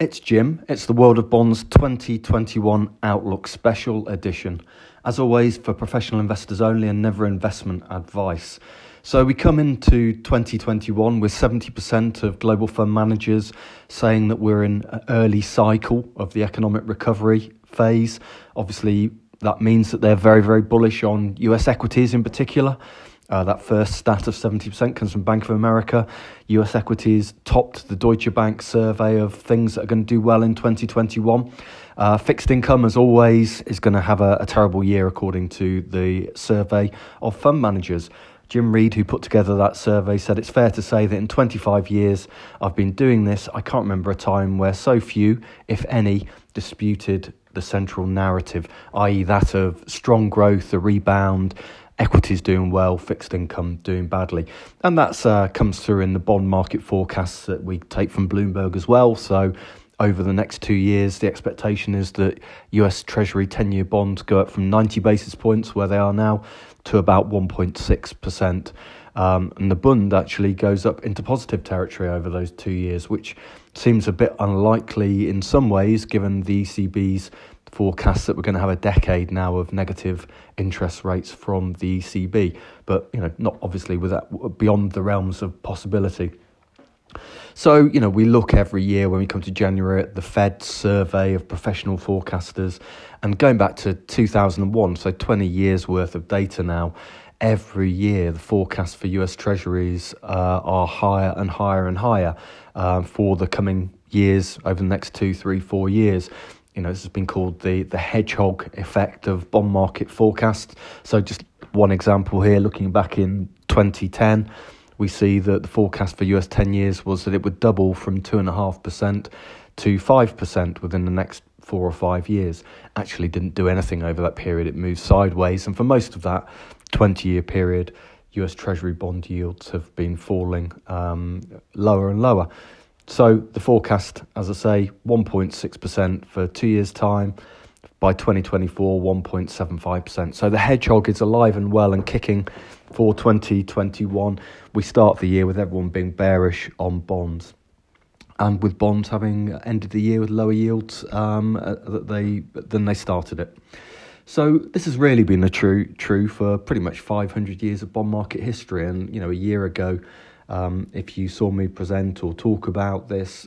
It's Jim. It's the World of Bonds 2021 Outlook Special Edition. As always, for professional investors only and never investment advice. So we come into 2021 with 70% of global fund managers saying that we're in an early cycle of the economic recovery phase. Obviously, that means that they're very, very bullish on US equities in particular. Uh, that first stat of 70% comes from Bank of America. US equities topped the Deutsche Bank survey of things that are going to do well in 2021. Uh, fixed income, as always, is going to have a, a terrible year, according to the survey of fund managers. Jim Reid, who put together that survey, said it's fair to say that in 25 years I've been doing this, I can't remember a time where so few, if any, disputed the central narrative, i.e., that of strong growth, a rebound, equities doing well, fixed income doing badly. And that uh, comes through in the bond market forecasts that we take from Bloomberg as well. So over the next two years, the expectation is that US Treasury 10 year bonds go up from 90 basis points, where they are now, to about 1.6%. Um, and the Bund actually goes up into positive territory over those two years, which seems a bit unlikely in some ways, given the ECB's forecasts that we're going to have a decade now of negative interest rates from the ECB, but you know, not obviously with that beyond the realms of possibility. So, you know, we look every year when we come to January at the Fed survey of professional forecasters, and going back to 2001, so 20 years worth of data now, every year the forecasts for US Treasuries uh, are higher and higher and higher uh, for the coming years over the next two, three, four years you know, this has been called the, the hedgehog effect of bond market forecasts. So, just one example here, looking back in 2010, we see that the forecast for US 10 years was that it would double from 2.5% to 5% within the next four or five years. Actually, didn't do anything over that period, it moved sideways. And for most of that 20 year period, US Treasury bond yields have been falling um, lower and lower. So the forecast, as I say, 1.6% for two years' time. By 2024, 1.75%. So the hedgehog is alive and well and kicking for 2021. We start the year with everyone being bearish on bonds. And with bonds having ended the year with lower yields um, uh, they, than they started it. So this has really been a true true for pretty much 500 years of bond market history. And you know, a year ago, um, if you saw me present or talk about this,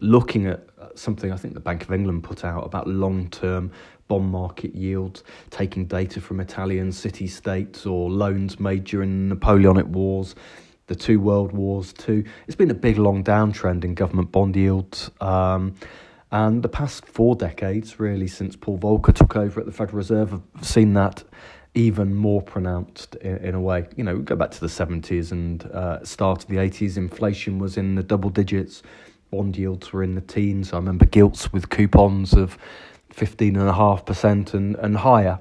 looking at something I think the Bank of England put out about long term bond market yields, taking data from Italian city states or loans made during the Napoleonic Wars, the two world wars too. It's been a big long downtrend in government bond yields. Um, and the past four decades, really, since Paul Volcker took over at the Federal Reserve, have seen that even more pronounced in, in, a way. You know, go back to the 70s and uh, start of the 80s, inflation was in the double digits, bond yields were in the teens. I remember gilts with coupons of 15.5% and, and higher.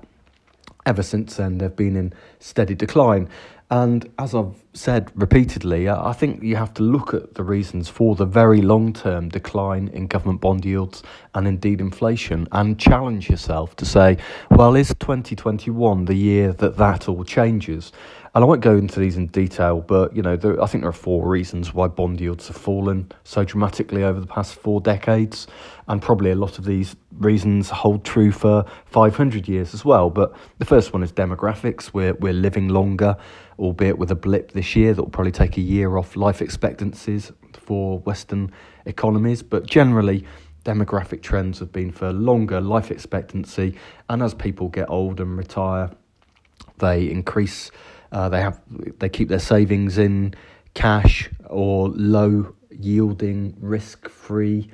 Ever since then, they've been in steady decline. And as I've said repeatedly, I think you have to look at the reasons for the very long term decline in government bond yields and indeed inflation and challenge yourself to say, well, is 2021 the year that that all changes? And I won't go into these in detail, but you know, there, I think there are four reasons why bond yields have fallen so dramatically over the past four decades, and probably a lot of these reasons hold true for 500 years as well. But the first one is demographics. We're we're living longer, albeit with a blip this year that will probably take a year off life expectancies for Western economies, but generally demographic trends have been for longer life expectancy, and as people get old and retire, they increase uh, they have they keep their savings in cash or low yielding risk free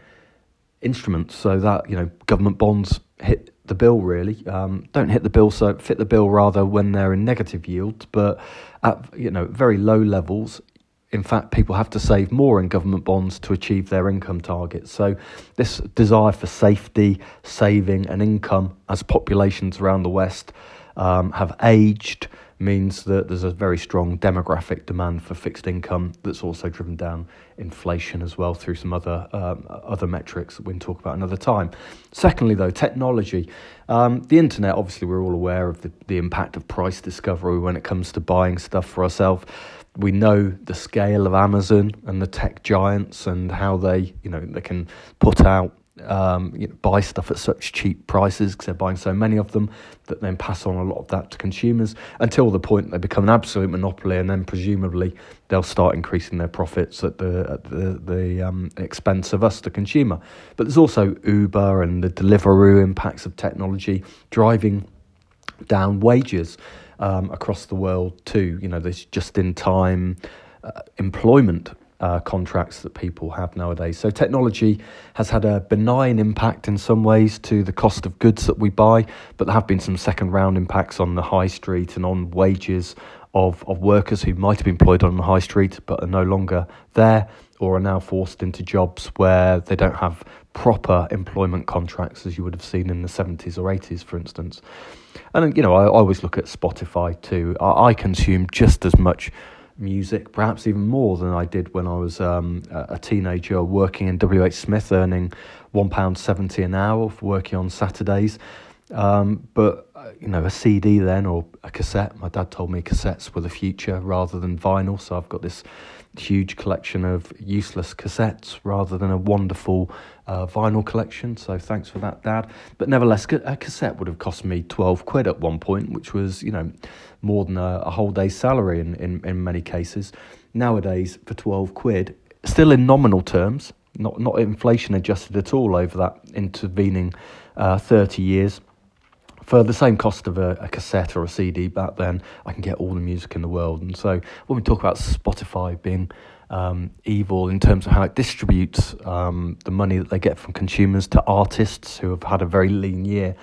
instruments. So that you know government bonds hit the bill really. Um, don't hit the bill so fit the bill rather when they're in negative yields but at you know very low levels in fact people have to save more in government bonds to achieve their income targets. So this desire for safety saving and income as populations around the west um, have aged means that there's a very strong demographic demand for fixed income that's also driven down inflation as well through some other um, other metrics that we can talk about another time. Secondly, though, technology. Um, the internet, obviously, we're all aware of the, the impact of price discovery when it comes to buying stuff for ourselves we know the scale of Amazon and the tech giants and how they, you know, they can put out um, you know, buy stuff at such cheap prices because they're buying so many of them that then pass on a lot of that to consumers until the point they become an absolute monopoly, and then presumably they'll start increasing their profits at the at the, the um, expense of us, the consumer. But there's also Uber and the Deliveroo impacts of technology driving down wages um, across the world too. You know, there's just in time uh, employment uh, contracts that people have nowadays. So technology has had a benign impact in some ways to the cost of goods that we buy, but there have been some second round impacts on the high street and on wages of, of workers who might have been employed on the high street but are no longer there or are now forced into jobs where they don't have proper employment contracts as you would have seen in the 70s or 80s, for instance. And, you know, I, I always look at Spotify too. I, I consume just as much music, perhaps even more than I did when I was um, a teenager working in WH Smith, earning £1.70 an hour for working on Saturdays. Um, but, uh, you know, a CD then or a cassette, my dad told me cassettes were the future rather than vinyl. So I've got this huge collection of useless cassettes rather than a wonderful uh, vinyl collection. So thanks for that, Dad. But nevertheless, a cassette would have cost me 12 quid at one point, which was, you know, more than a, a whole day's salary in, in, in many cases. Nowadays, for 12 quid, still in nominal terms, not, not inflation adjusted at all over that intervening uh, 30 years for the same cost of a, a, cassette or a CD back then, I can get all the music in the world. And so when we talk about Spotify being um, evil in terms of how it distributes um, the money that they get from consumers to artists who have had a very lean year,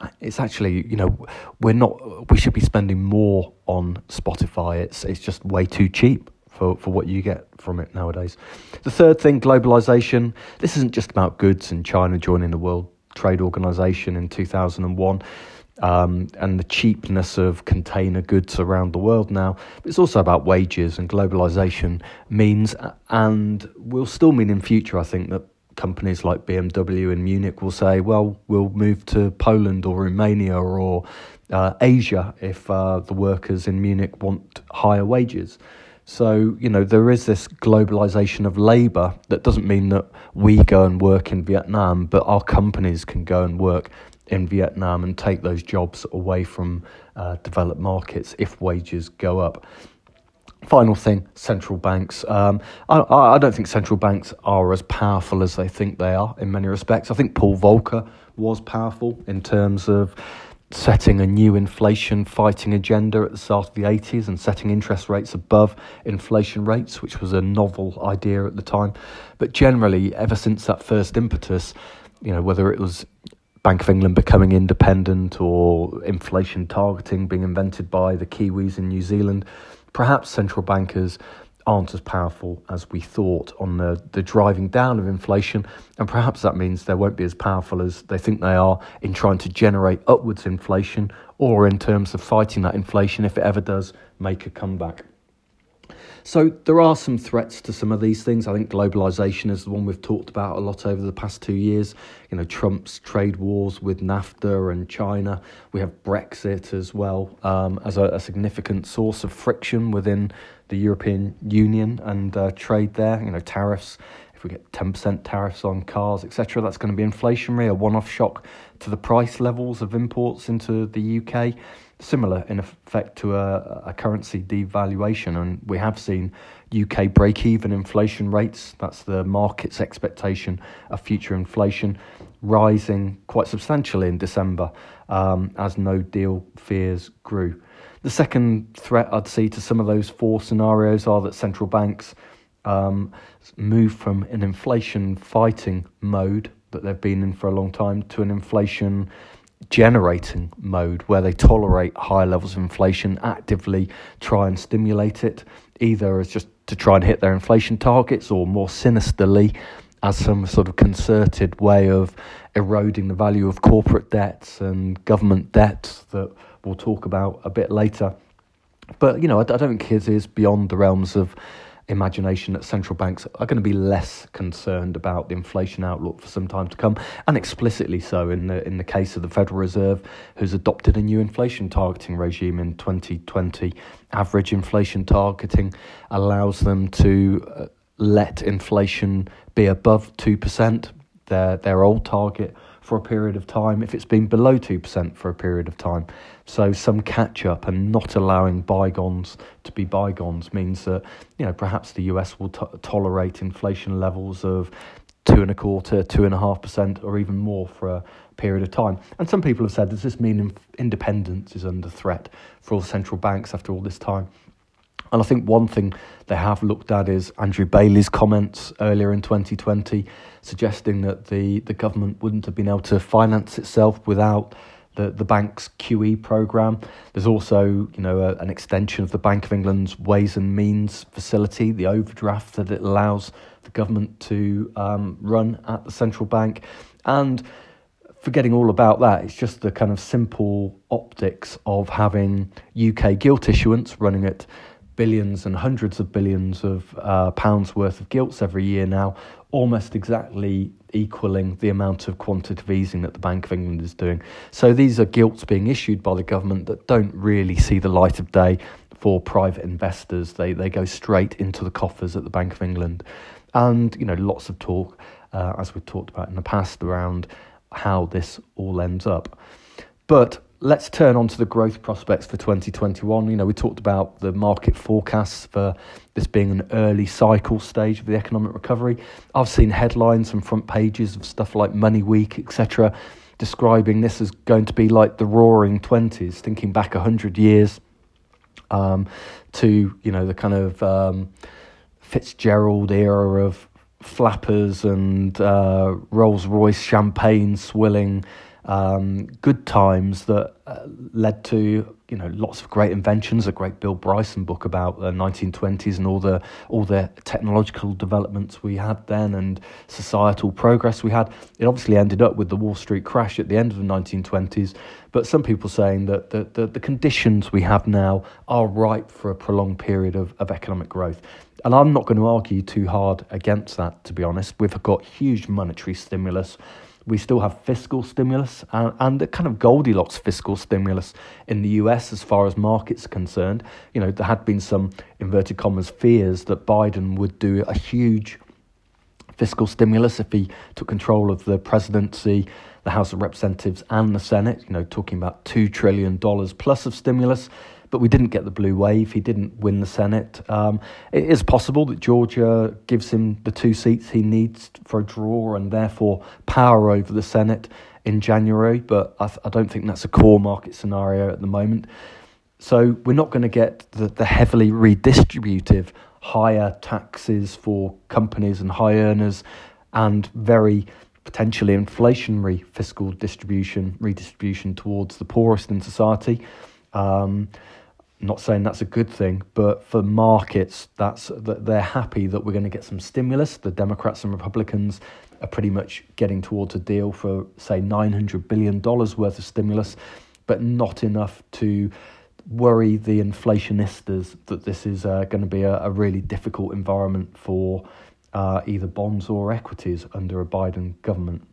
uh, it's actually you know we're not we should be spending more on Spotify. It's it's just way too cheap for, for what you get from it nowadays. The third thing, globalization. This isn't just about goods and China joining the World Trade Organization in 2001 um, and the cheapness of container goods around the world now. But it's also about wages and globalization means, and will still mean in future, I think, that companies like BMW in Munich will say, well, we'll move to Poland or Romania or uh, Asia if uh, the workers in Munich want higher wages. So, you know, there is this globalization of labor that doesn't mean that we go and work in Vietnam, but our companies can go and work in Vietnam and take those jobs away from uh, developed markets if wages go up. Final thing, central banks. Um, I, I don't think central banks are as powerful as they think they are in many respects. I think Paul Volcker was powerful in terms of setting a new inflation fighting agenda at the start of the 80s and setting interest rates above inflation rates, which was a novel idea at the time. But generally, ever since that first impetus, you know, whether it was Bank of England becoming independent or inflation targeting being invented by the Kiwis in New Zealand, perhaps central bankers aren't as powerful as we thought on the, the driving down of inflation, and perhaps that means they won't be as powerful as they think they are in trying to generate upwards inflation or in terms of fighting that inflation if it ever does make a comeback. So there are some threats to some of these things. I think globalization is the one we've talked about a lot over the past two years. You know, Trump's trade wars with NAFTA and China. We have Brexit as well um, as a, a, significant source of friction within the European Union and uh, trade there. You know, tariffs. If we get ten percent tariffs on cars, etc., that's going to be inflationary, a one-off shock to the price levels of imports into the UK similar in effect to a, a currency devaluation. And we have seen UK break even inflation rates, that's the market's expectation of future inflation, rising quite substantially in December um, as no deal fears grew. The second threat I'd see to some of those four scenarios are that central banks um, move from an inflation fighting mode that they've been in for a long time to an inflation generating mode where they tolerate high levels of inflation, actively try and stimulate it, either as just to try and hit their inflation targets or more sinisterly as some sort of concerted way of eroding the value of corporate debts and government debts that we'll talk about a bit later. But you know, I, I don't think it is beyond the realms of imagination that central banks are going to be less concerned about the inflation outlook for some time to come, and explicitly so in the in the case of the Federal Reserve, who's adopted a new inflation targeting regime in 2020. Average inflation targeting allows them to uh, let inflation be above two percent. Their their old target for a period of time if it's been below 2% for a period of time. So some catch up and not allowing bygones to be bygones means that you know perhaps the US will tolerate inflation levels of two and a quarter, two and a half percent, or even more for a period of time. And some people have said, does this mean independence is under threat for all central banks after all this time? And I think one thing they have looked at is Andrew Bailey's comments earlier in 2020, suggesting that the, the government wouldn't have been able to finance itself without the, the bank's QE program. There's also, you know, a, an extension of the Bank of England's Ways and Means facility, the overdraft that it allows the government to um, run at the central bank. And forgetting all about that, it's just the kind of simple optics of having UK gilt issuance running at billions and hundreds of billions of uh, pounds worth of gilts every year now, almost exactly equaling the amount of quantitative easing that the Bank of England is doing. So these are gilts being issued by the government that don't really see the light of day for private investors. They they go straight into the coffers at the Bank of England, and you know lots of talk, uh, as we've talked about in the past, around how this all ends up. But let's turn on to the growth prospects for 2021. You know, we talked about the market forecasts for this being an early cycle stage of the economic recovery. I've seen headlines and front pages of stuff like Money Week, etc., describing this as going to be like the roaring 20s, thinking back 100 years um, to, you know, the kind of um, Fitzgerald era of flappers and uh, Rolls Royce champagne swilling um, good times that uh, led to you know lots of great inventions. A great Bill Bryson book about the 1920s and all the all the technological developments we had then and societal progress we had. It obviously ended up with the Wall Street crash at the end of the 1920s. But some people saying that the, the, the conditions we have now are ripe for a prolonged period of, of economic growth. And I'm not going to argue too hard against that, to be honest. We've got huge monetary stimulus we still have fiscal stimulus and, and the kind of Goldilocks fiscal stimulus in the US as far as markets are concerned. You know, there had been some inverted commas fears that Biden would do a huge fiscal stimulus if he took control of the presidency, the House of Representatives, and the Senate. You know, talking about $2 trillion plus of stimulus but we didn't get the blue wave. He didn't win the Senate. Um, it is possible that Georgia gives him the two seats he needs for a draw and therefore power over the Senate in January, but I, th- I don't think that's a core market scenario at the moment. So we're not going to get the, the heavily redistributive higher taxes for companies and high earners and very potentially inflationary fiscal distribution redistribution towards the poorest in society. Um, not saying that's a good thing, but for markets, that's that they're happy that we're going to get some stimulus. The Democrats and Republicans are pretty much getting towards a deal for say nine hundred billion dollars worth of stimulus, but not enough to worry the inflationistas that this is uh, going to be a, a, really difficult environment for uh, either bonds or equities under a Biden government.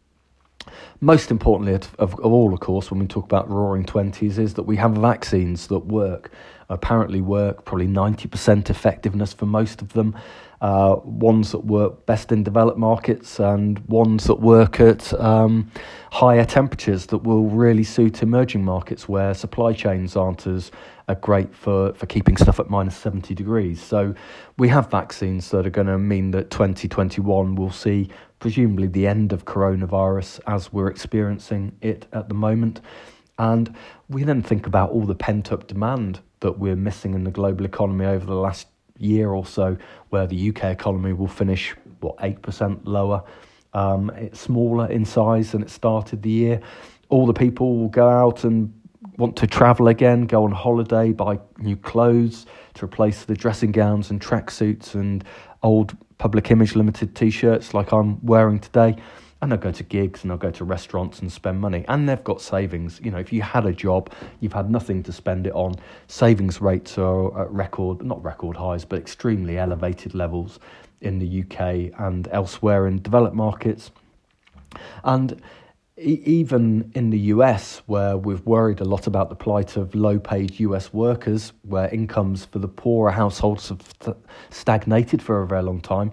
Most importantly, of, of, all, of course, when we talk about roaring 20s, is that we have vaccines that work, apparently work, probably 90% effectiveness for most of them. Uh, ones that work best in developed markets and ones that work at um, higher temperatures that will really suit emerging markets where supply chains aren't as uh, great for, for keeping stuff at minus 70 degrees. So we have vaccines that are going to mean that 2021 will see presumably the end of coronavirus as we're experiencing it at the moment. And we then think about all the pent up demand that we're missing in the global economy over the last year or so, where the UK economy will finish, what, 8% lower. Um, it's smaller in size than it started the year. All the people will go out and want to travel again, go on holiday, buy new clothes to replace the dressing gowns and tracksuits and old Public Image Limited t shirts like I'm wearing today. and they'll go to gigs and they'll go to restaurants and spend money. And they've got savings. You know, if you had a job, you've had nothing to spend it on. Savings rates are at record, not record highs, but extremely elevated levels in the UK and elsewhere in developed markets. And even in the US, where we've worried a lot about the plight of low paid US workers, where incomes for the poorer households have stagnated for a very long time,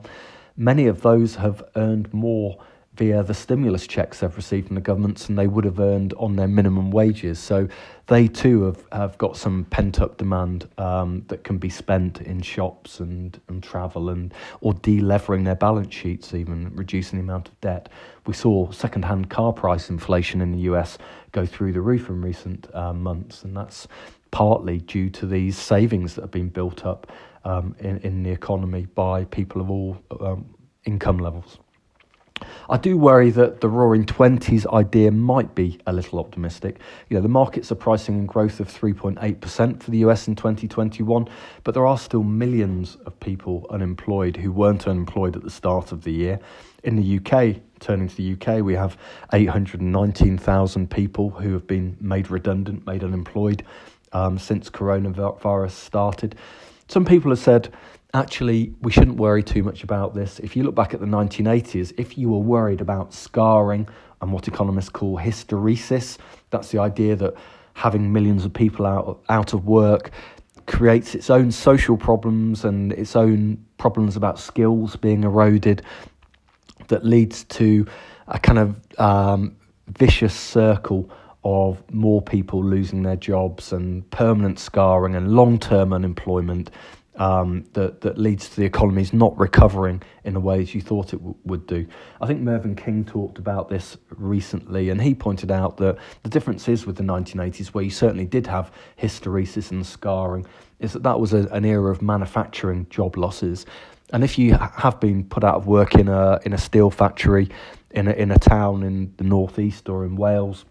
many of those have earned more via the stimulus checks they've received from the governments and they would have earned on their minimum wages. So they too have, have got some pent up demand um, that can be spent in shops and, and travel and or delevering their balance sheets, even reducing the amount of debt. We saw second hand car price inflation in the US go through the roof in recent uh, months, and that's partly due to these savings that have been built up um, in, in the economy by people of all um, income levels. I do worry that the roaring 20s idea might be a little optimistic. You know, the markets are pricing in growth of 3.8% for the US in 2021, but there are still millions of people unemployed who weren't unemployed at the start of the year. In the UK, turning to the UK, we have 819,000 people who have been made redundant, made unemployed um, since coronavirus started. Some people have said actually, we shouldn't worry too much about this. If you look back at the 1980s, if you were worried about scarring and what economists call hysteresis, that's the idea that having millions of people out, out of work creates its own social problems and its own problems about skills being eroded that leads to a kind of um, vicious circle of more people losing their jobs and permanent scarring and long term unemployment um, that that leads to the economies not recovering in the ways you thought it w- would do. I think Mervyn King talked about this recently, and he pointed out that the difference is with the 1980s, where you certainly did have hysteresis and scarring, is that that was a, an era of manufacturing job losses. And if you have been put out of work in a in a steel factory in a, in a town in the northeast or in Wales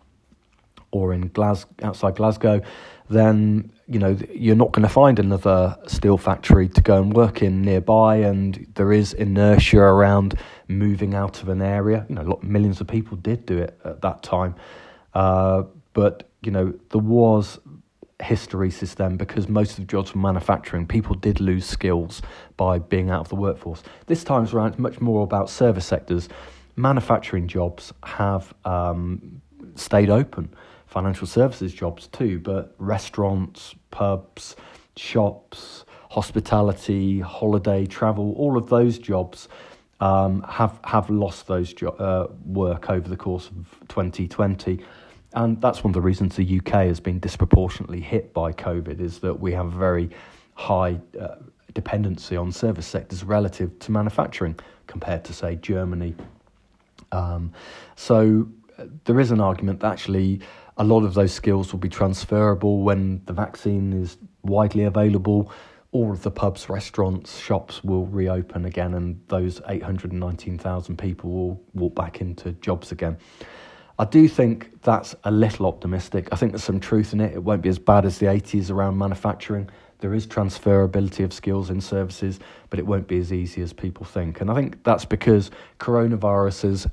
or in Glas- outside Glasgow, then you know you're not going to find another steel factory to go and work in nearby, and there is inertia around moving out of an area. You know, lot, millions of people did do it at that time, uh, but you know there was hysteresis then because most of the jobs were manufacturing. People did lose skills by being out of the workforce. This time's around much more about service sectors. Manufacturing jobs have um, stayed open financial services jobs too, but restaurants, pubs, shops, hospitality, holiday, travel, all of those jobs um, have have lost those jo- uh, work over the course of 2020. And that's one of the reasons the UK has been disproportionately hit by COVID is that we have a very high uh, dependency on service sectors relative to manufacturing compared to, say, Germany. Um, so uh, there is an argument that actually a lot of those skills will be transferable when the vaccine is widely available. All of the pubs, restaurants, shops will reopen again, and those 819,000 people will walk back into jobs again. I do think that's a little optimistic. I think there's some truth in it. It won't be as bad as the 80s around manufacturing. There is transferability of skills in services, but it won't be as easy as people think. And I think that's because coronavirus has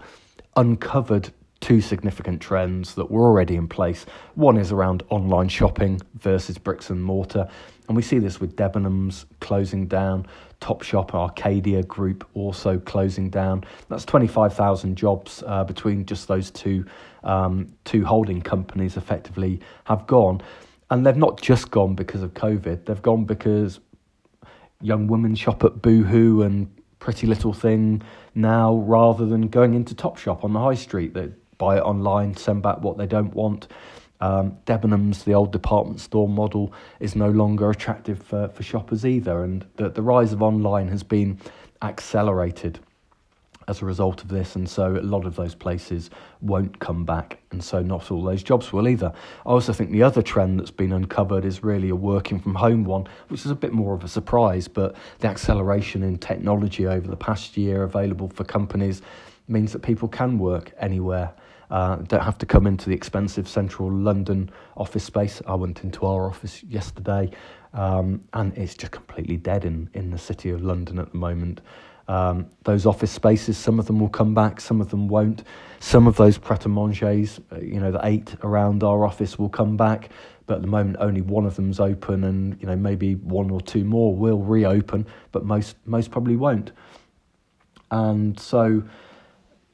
uncovered two significant trends that were already in place. One is around online shopping versus bricks and mortar. And we see this with Debenhams closing down, Topshop, Arcadia Group also closing down. That's 25,000 jobs uh, between just those two, um, two holding companies effectively have gone. And they've not just gone because of COVID, they've gone because young women shop at Boohoo and Pretty Little Thing now rather than going into Topshop on the high street. That buy it online, send back what they don't want. Um, Debenhams, the old department store model, is no longer attractive for, for shoppers either, and the, the rise of online has been accelerated as a result of this, and so a lot of those places won't come back, and so not all those jobs will either. I also think the other trend that's been uncovered is really a working from home one, which is a bit more of a surprise, but the acceleration in technology over the past year available for companies means that people can work anywhere uh, don't have to come into the expensive central London office space. I went into our office yesterday, um, and it's just completely dead in, in the city of London at the moment. Um, those office spaces, some of them will come back, some of them won't. Some of those pret a manger's, uh, you know, the eight around our office will come back, but at the moment only one of them's open, and you know maybe one or two more will reopen, but most most probably won't. And so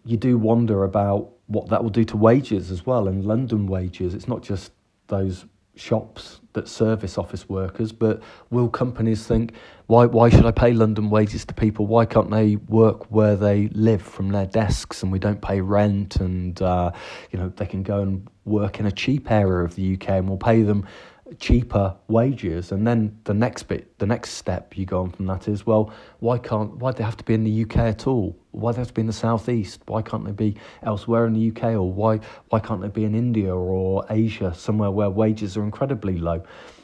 you do wonder about what that will do to wages as well, and London wages. It's not just those shops that service office workers, but will companies think, why, why should I pay London wages to people? Why can't they work where they live from their desks and we don't pay rent and, uh, you know, they can go and work in a cheap area of the UK and we'll pay them cheaper wages. And then the next bit, the next step you go on from that is, well, why can't, why do they have to be in the UK at all? Why do they have to be in the southeast? Why can't they be elsewhere in the UK? Or why, why can't they be in India or Asia, somewhere where wages are incredibly low?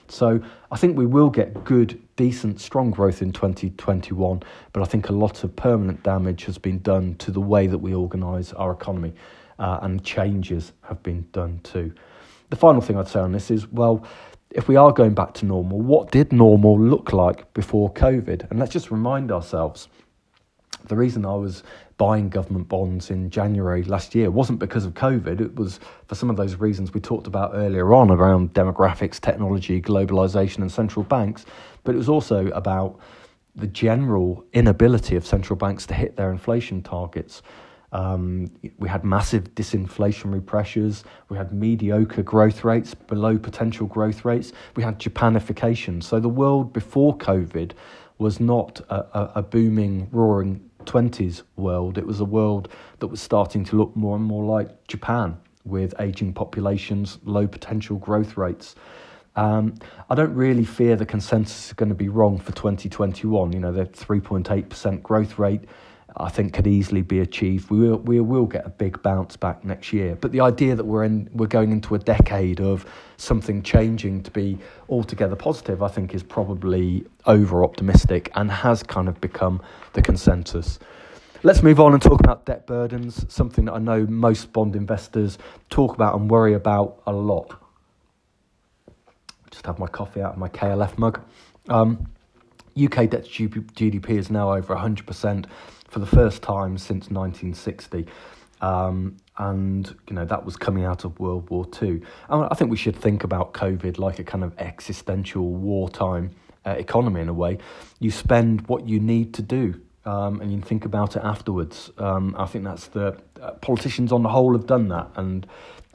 So I think we will get good, decent, strong growth in 2021, but I think a lot of permanent damage has been done to the way that we organise our economy, uh, and changes have been done too. The final thing I'd say on this is well, if we are going back to normal, what did normal look like before COVID? And let's just remind ourselves the reason I was buying government bonds in January last year wasn't because of COVID. It was for some of those reasons we talked about earlier on around demographics, technology, globalization, and central banks. But it was also about the general inability of central banks to hit their inflation targets. Um, we had massive disinflationary pressures. We had mediocre growth rates, below potential growth rates. We had Japanification. So the world before COVID was not a, a, a booming, roaring 20s world. It was a world that was starting to look more and more like Japan with aging populations, low potential growth rates. Um, I don't really fear the consensus is going to be wrong for 2021. You know, the 3.8% growth rate I think could easily be achieved. We will, we will get a big bounce back next year. But the idea that we're in, we're going into a decade of something changing to be altogether positive, I think is probably over optimistic and has kind of become the consensus. Let's move on and talk about debt burdens, something that I know most bond investors talk about and worry about a lot. Just have my coffee out of my KLF mug. Um, UK debt to GDP is now over 100% for the first time since 1960. Um, and you know that was coming out of World War Two. I think we should think about COVID like a kind of existential wartime uh, economy in a way. You spend what you need to do, um, and you think about it afterwards. Um, I think that's the uh, politicians on the whole have done that, and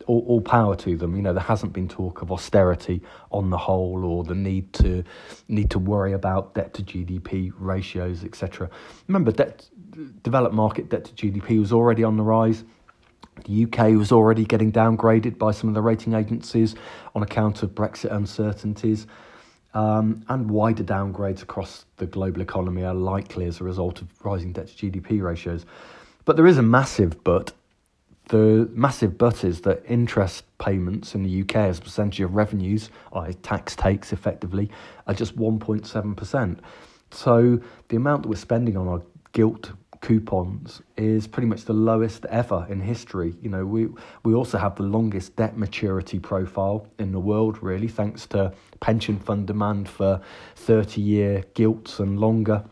all, all, power to them. You know, there hasn't been talk of austerity on the whole, or the need to need to worry about debt to GDP ratios, etc. Remember, debt developed market debt to GDP was already on the rise. The UK was already getting downgraded by some of the rating agencies on account of Brexit uncertainties. Um, and wider downgrades across the global economy are likely as a result of rising debt to GDP ratios. But there is a massive but. The massive but is that interest payments in the UK as a percentage of revenues, i.e., tax takes effectively, are just 1.7%. So the amount that we're spending on our gilt coupons is pretty much the lowest ever in history. You know, we we also have the longest debt maturity profile in the world, really, thanks to pension fund demand for 30 year gilts and longer.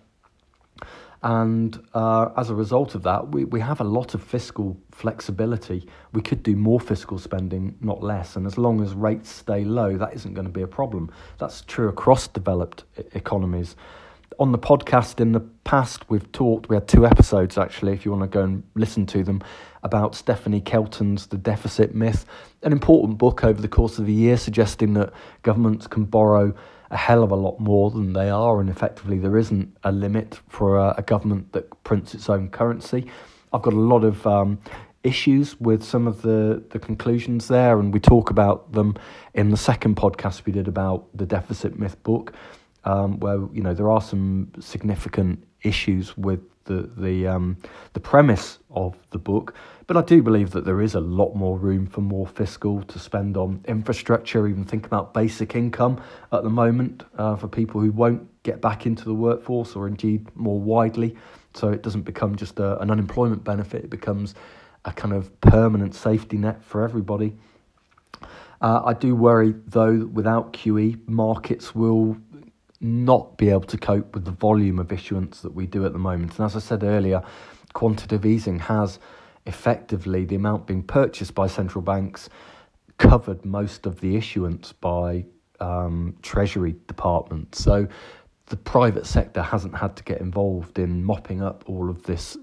And uh, as a result of that, we, we have a lot of fiscal flexibility. We could do more fiscal spending, not less. And as long as rates stay low, that isn't going to be a problem. That's true across developed economies on the podcast in the past, we've talked, we had two episodes actually, if you want to go and listen to them, about Stephanie Kelton's The Deficit Myth, an important book over the course of a year suggesting that governments can borrow a hell of a lot more than they are, and effectively there isn't a limit for a, a government that prints its own currency. I've got a lot of um, issues with some of the, the conclusions there, and we talk about them in the second podcast we did about the Deficit Myth book um, where you know there are some significant issues with the the um, the premise of the book, but I do believe that there is a lot more room for more fiscal to spend on infrastructure. Even think about basic income at the moment uh, for people who won't get back into the workforce, or indeed more widely, so it doesn't become just a, an unemployment benefit; it becomes a kind of permanent safety net for everybody. Uh, I do worry, though, without QE, markets will not be able to cope with the volume of issuance that we do at the moment. And as I said earlier, quantitative easing has effectively the amount being purchased by central banks covered most of the issuance by um, Treasury departments. So the private sector hasn't had to get involved in mopping up all of this.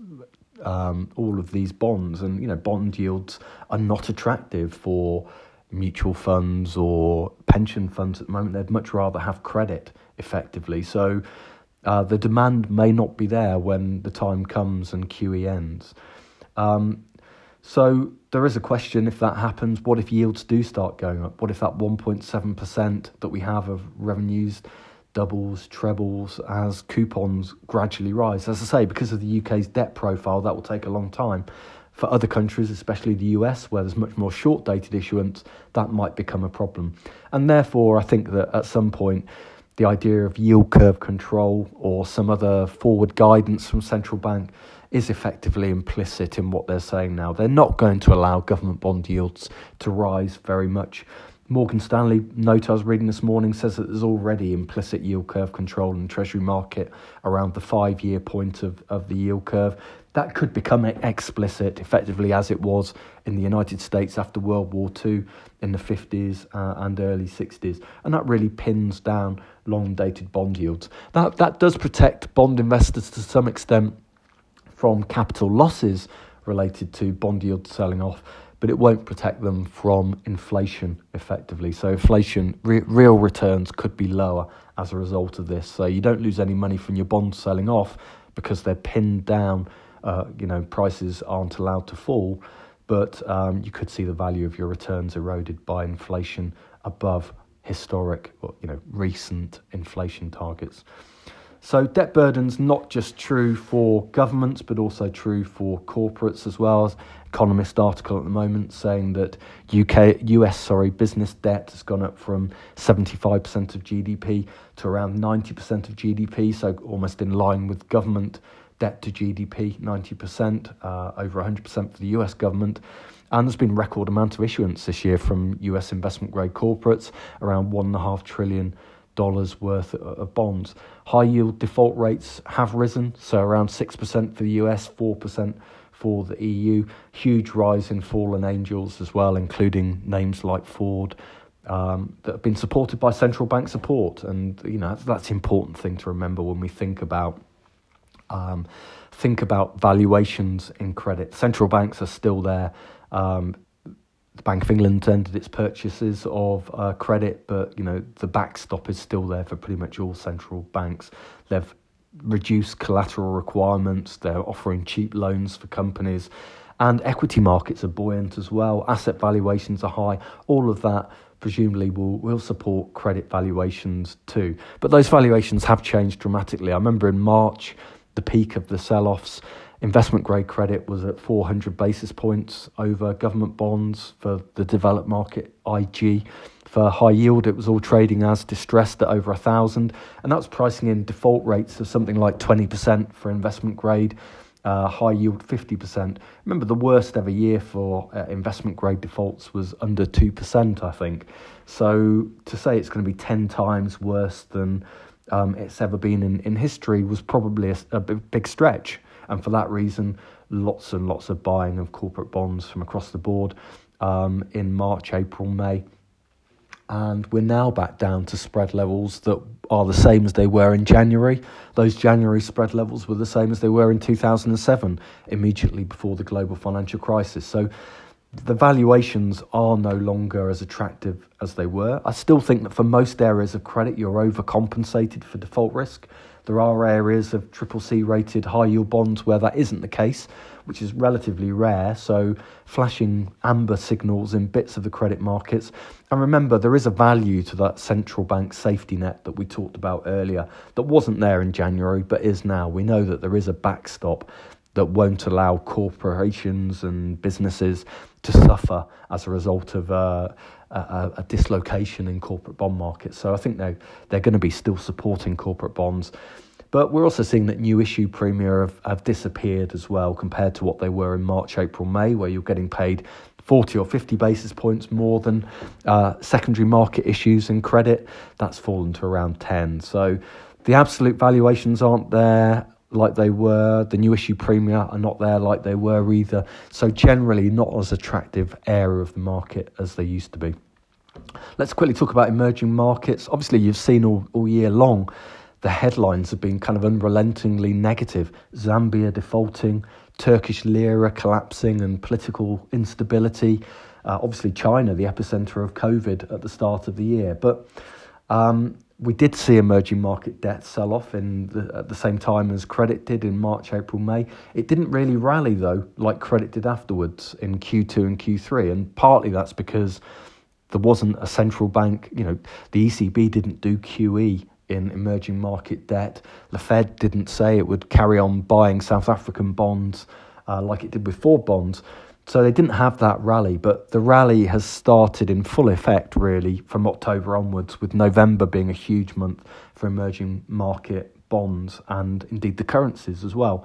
Um, all of these bonds and you know bond yields are not attractive for mutual funds or pension funds at the moment. They'd much rather have credit effectively. So uh, the demand may not be there when the time comes and QE ends. Um, so there is a question if that happens, what if yields do start going up? What if that 1.7% that we have of revenues doubles, trebles as coupons gradually rise? As I say, because of the UK's debt profile, that will take a long time. For other countries, especially the US, where there's much more short dated issuance, that might become a problem. And therefore, I think that at some point, the idea of yield curve control or some other forward guidance from central bank is effectively implicit in what they're saying now. They're not going to allow government bond yields to rise very much. Morgan Stanley note I was reading this morning says that there's already implicit yield curve control in the Treasury market around the five year point of, of the yield curve. That could become explicit effectively as it was in the United States after World War II in the 50s uh, and early 60s. And that really pins down long dated bond yields. That, that does protect bond investors to some extent from capital losses related to bond yields selling off but it won't protect them from inflation effectively. So inflation, re- real returns could be lower as a result of this. So you don't lose any money from your bonds selling off because they're pinned down. Uh, you know, prices aren't allowed to fall, but um, you could see the value of your returns eroded by inflation above historic, or, you know, recent inflation targets. So debt burden's not just true for governments, but also true for corporates as well. Economist article at the moment saying that UK, US, sorry, business debt has gone up from 75% of GDP to around 90% of GDP, so almost in line with government debt to GDP, 90%, uh, over 100% for the US government. And there's been record amount of issuance this year from US investment grade corporates, around one and a half trillion dollars worth of bonds. High yield default rates have risen, so around 6% for the US, 4% for the EU. Huge rise in fallen angels as well, including names like Ford. Um, that have been supported by central bank support, and you know that's, an important thing to remember when we think about um, think about valuations in credit. Central banks are still there. Um, the Bank of England ended its purchases of uh, credit, but you know the backstop is still there for pretty much all central banks. They've reduced collateral requirements. They're offering cheap loans for companies, and equity markets are buoyant as well. Asset valuations are high. All of that presumably will will support credit valuations too. But those valuations have changed dramatically. I remember in March, the peak of the sell-offs Investment grade credit was at 400 basis points over government bonds for the developed market, IG. For high yield, it was all trading as distressed at over a thousand, and that's pricing in default rates of something like 20% for investment grade, uh, high yield 50%. Remember, the worst ever year for uh, investment grade defaults was under 2%, I think. So to say it's going to be 10 times worse than um, it's ever been in, in history was probably a, a big stretch. And for that reason, lots and lots of buying of corporate bonds from across the board um, in March, April, May. And we're now back down to spread levels that are the same as they were in January. Those January spread levels were the same as they were in 2007, immediately before the global financial crisis. So the valuations are no longer as attractive as they were. I still think that for most areas of credit, you're overcompensated for default risk. There are areas of triple C rated high yield bonds where that isn't the case, which is relatively rare. So, flashing amber signals in bits of the credit markets. And remember, there is a value to that central bank safety net that we talked about earlier that wasn't there in January but is now. We know that there is a backstop that won't allow corporations and businesses to suffer as a result of uh, a, a, dislocation in corporate bond markets. So I think they they're going to be still supporting corporate bonds. But we're also seeing that new issue premia have, have disappeared as well compared to what they were in March, April, May, where you're getting paid 40 or 50 basis points more than uh, secondary market issues and credit. That's fallen to around 10. So the absolute valuations aren't there like they were. The new issue premia are not there like they were either. So generally, not as attractive area of the market as they used to be. Let's quickly talk about emerging markets. Obviously, you've seen all, all year long the headlines have been kind of unrelentingly negative. Zambia defaulting, Turkish lira collapsing, and political instability. Uh, obviously, China, the epicenter of COVID at the start of the year. But um, we did see emerging market debt sell off in the, at the same time as credit did in March, April, May. It didn't really rally though, like credit did afterwards in Q2 and Q3, and partly that's because there wasn't a central bank. You know, the ECB didn't do QE in emerging market debt. The Fed didn't say it would carry on buying South African bonds uh, like it did with Ford bonds. So they didn't have that rally, but the rally has started in full effect really from October onwards, with November being a huge month for emerging market bonds and indeed the currencies as well.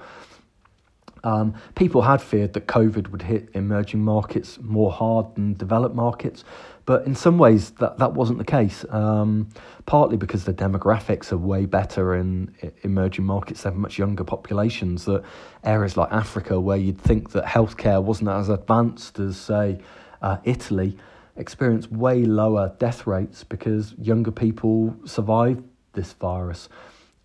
Um, people had feared that COVID would hit emerging markets more hard than developed markets, but in some ways that, that wasn't the case. Um, partly because the demographics are way better in, in emerging markets, they have much younger populations. That areas like Africa, where you'd think that healthcare wasn't as advanced as, say, uh, Italy, experience way lower death rates because younger people survive this virus.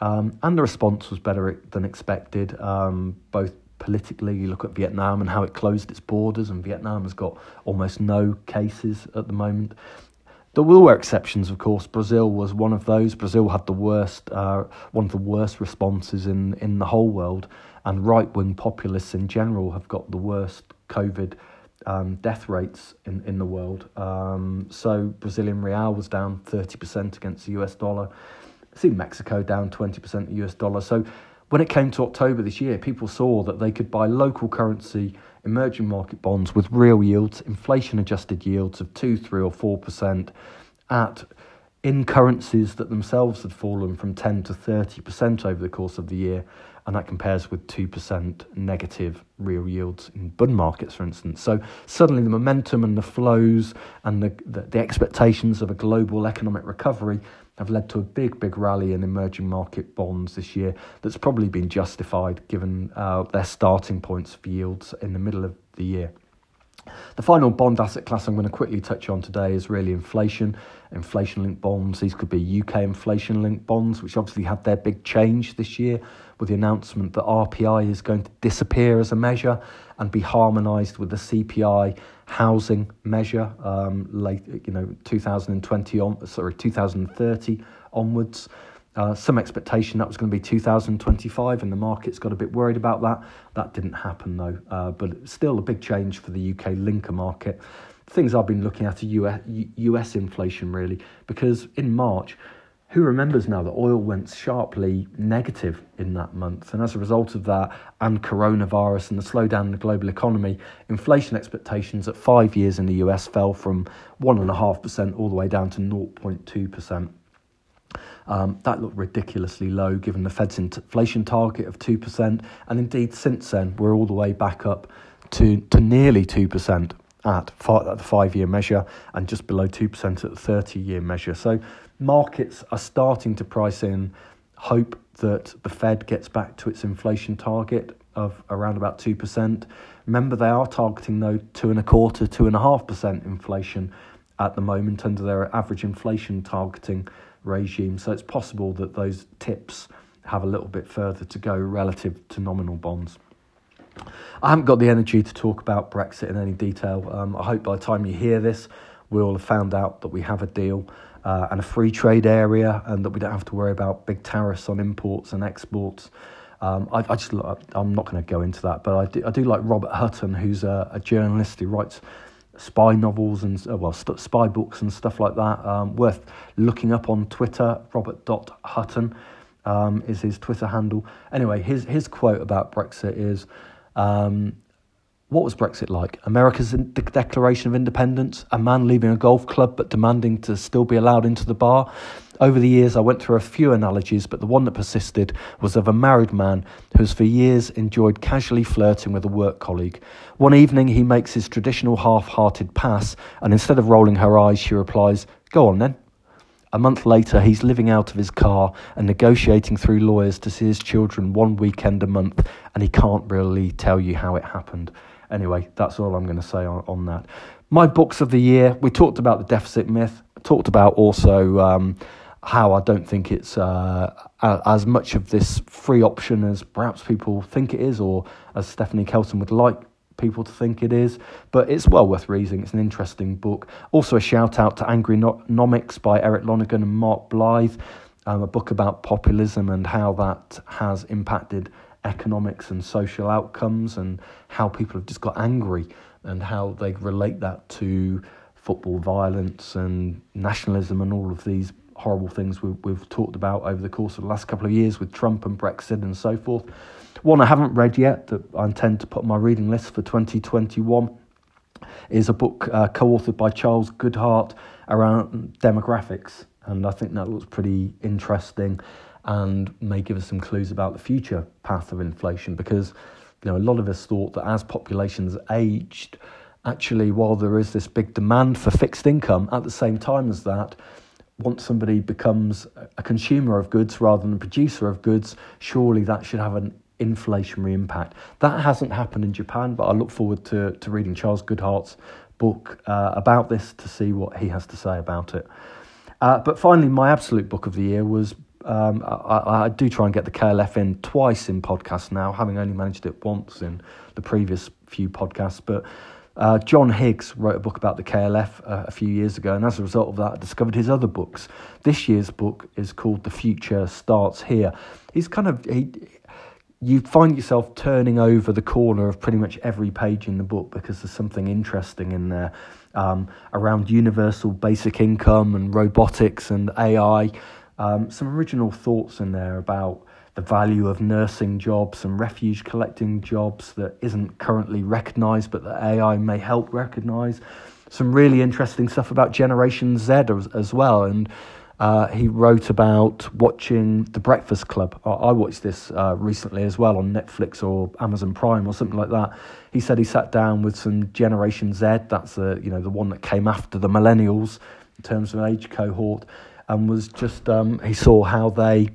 Um, and the response was better than expected, um, both politically. You look at Vietnam and how it closed its borders, and Vietnam has got almost no cases at the moment. There were exceptions, of course. Brazil was one of those. Brazil had the worst, uh, one of the worst responses in, in the whole world, and right wing populists in general have got the worst COVID um, death rates in, in the world. Um, so Brazilian real was down 30% against the US dollar. See Mexico down 20% the US dollar. So when it came to October this year, people saw that they could buy local currency emerging market bonds with real yields, inflation adjusted yields of 2, 3, or 4% at in currencies that themselves had fallen from 10 to 30% over the course of the year. And that compares with 2% negative real yields in bond markets, for instance. So suddenly the momentum and the flows and the, the, the expectations of a global economic recovery have led to a big, big rally in emerging market bonds this year that's probably been justified given uh, their starting points for yields in the middle of the year. The final bond asset class I'm going to quickly touch on today is really inflation, inflation linked bonds. These could be UK inflation linked bonds, which obviously had their big change this year with the announcement that RPI is going to disappear as a measure and be harmonised with the CPI housing measure um, late, you know, 2020 on, sorry, 2030 onwards. Uh, some expectation that was going to be 2025, and the market's got a bit worried about that. That didn't happen though, uh, but still a big change for the UK linker market. Things I've been looking at are US, US inflation really, because in March who remembers now that oil went sharply negative in that month? And as a result of that, and coronavirus and the slowdown in the global economy, inflation expectations at five years in the US fell from 1.5% all the way down to 0.2%. Um, that looked ridiculously low given the Fed's inflation target of 2%. And indeed, since then, we're all the way back up to, to nearly 2% at, at the five year measure and just below 2% at the 30 year measure. So markets are starting to price in hope that the Fed gets back to its inflation target of around about 2%. Remember, they are targeting, though, two and a quarter, two and a half percent inflation at the moment under their average inflation targeting regime. So it's possible that those TIPS have a little bit further to go relative to nominal bonds. I haven't got the energy to talk about Brexit in any detail. Um, I hope by the time you hear this, we'll have found out that we have a deal uh, and a free trade area, and that we don't have to worry about big tariffs on imports and exports. Um, I, I, just I'm not going to go into that, but I do, I do like Robert Hutton, who's a, a journalist who writes spy novels and uh, well st- spy books and stuff like that. Um, worth looking up on Twitter. Robert Dot Hutton um, is his Twitter handle. Anyway, his his quote about Brexit is. Um, what was Brexit like? America's declaration of independence, a man leaving a golf club but demanding to still be allowed into the bar, Over the years, I went through a few analogies, but the one that persisted was of a married man who has for years enjoyed casually flirting with a work colleague. One evening, he makes his traditional half hearted pass, and instead of rolling her eyes, she replies, Go on then. A month later, he's living out of his car and negotiating through lawyers to see his children one weekend a month, and he can't really tell you how it happened. Anyway, that's all I'm going to say on, on that. My books of the year, we talked about the deficit myth, talked about also um, how I don't think it's uh, as much of this free option as perhaps people think it is, or as Stephanie Kelton would like people to think it is, but it's well worth reading. It's an interesting book. Also, a shout out to Angrynomics by Eric Lonergan and Mark Blyth, um, a book about populism and how that has impacted economics and social outcomes and how people have just got angry and how they relate that to football violence and nationalism and all of these horrible things we've, we've talked about over the course of the last couple of years with Trump and Brexit and so forth. One I haven't read yet that I intend to put on my reading list for 2021 is a book uh, co authored by Charles Goodhart around demographics. And I think that looks pretty interesting and may give us some clues about the future path of inflation because you know a lot of us thought that as populations aged actually while there is this big demand for fixed income at the same time as that once somebody becomes a consumer of goods rather than a producer of goods surely that should have an inflationary impact. That hasn't happened in Japan, but I look forward to, to reading Charles Goodhart's book uh, about this to see what he has to say about it. Uh, but finally, my absolute book of the year was um, I, I, do try and get the KLF in twice in podcasts now, having only managed it once in the previous few podcasts. But uh, John Higgs wrote a book about the KLF uh, a few years ago, and as a result of that, I discovered his other books. This year's book is called The Future Starts Here. He's kind of he you find yourself turning over the corner of pretty much every page in the book because there's something interesting in there um, around universal basic income and robotics and AI. Um, some original thoughts in there about the value of nursing jobs and refuge collecting jobs that isn't currently recognised but that AI may help recognise. Some really interesting stuff about Generation Z as, as well and uh, he wrote about watching The Breakfast Club. I, watched this uh, recently as well on Netflix or Amazon Prime or something like that. He said he sat down with some Generation Z, that's the you know the one that came after the millennials in terms of an age cohort, and was just um, he saw how they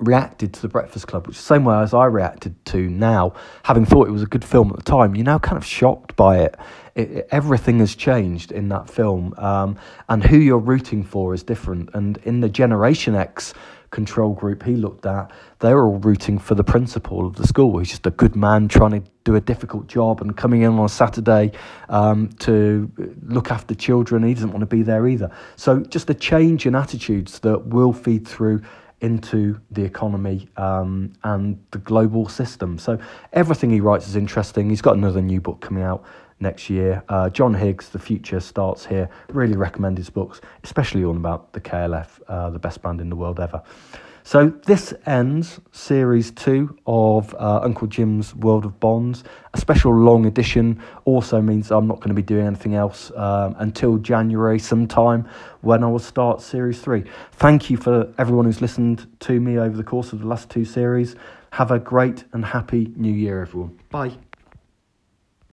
reacted to the Breakfast Club, which is the same way as I reacted to now, having thought it was a good film at the time. You're now kind of shocked by it it, everything has changed in that film, um, and who you're rooting for is different. And in the Generation X control group he looked at, they were all rooting for the principal of the school. He's just a good man trying to do a difficult job and coming in on a Saturday um, to look after children. He doesn't want to be there either. So just a change in attitudes that will feed through into the economy um, and the global system. So everything he writes is interesting. He's got another new book coming out next year. Uh, John Higgs, The Future Starts Here. Really recommend his books, especially one about the KLF, uh, the best band in the world ever. So this ends series two of uh, Uncle Jim's World of Bonds. A special long edition also means I'm not going to be doing anything else um, until January sometime when I will start series three. Thank you for everyone who's listened to me over the course of the last two series. Have a great and happy new year, everyone. Bye.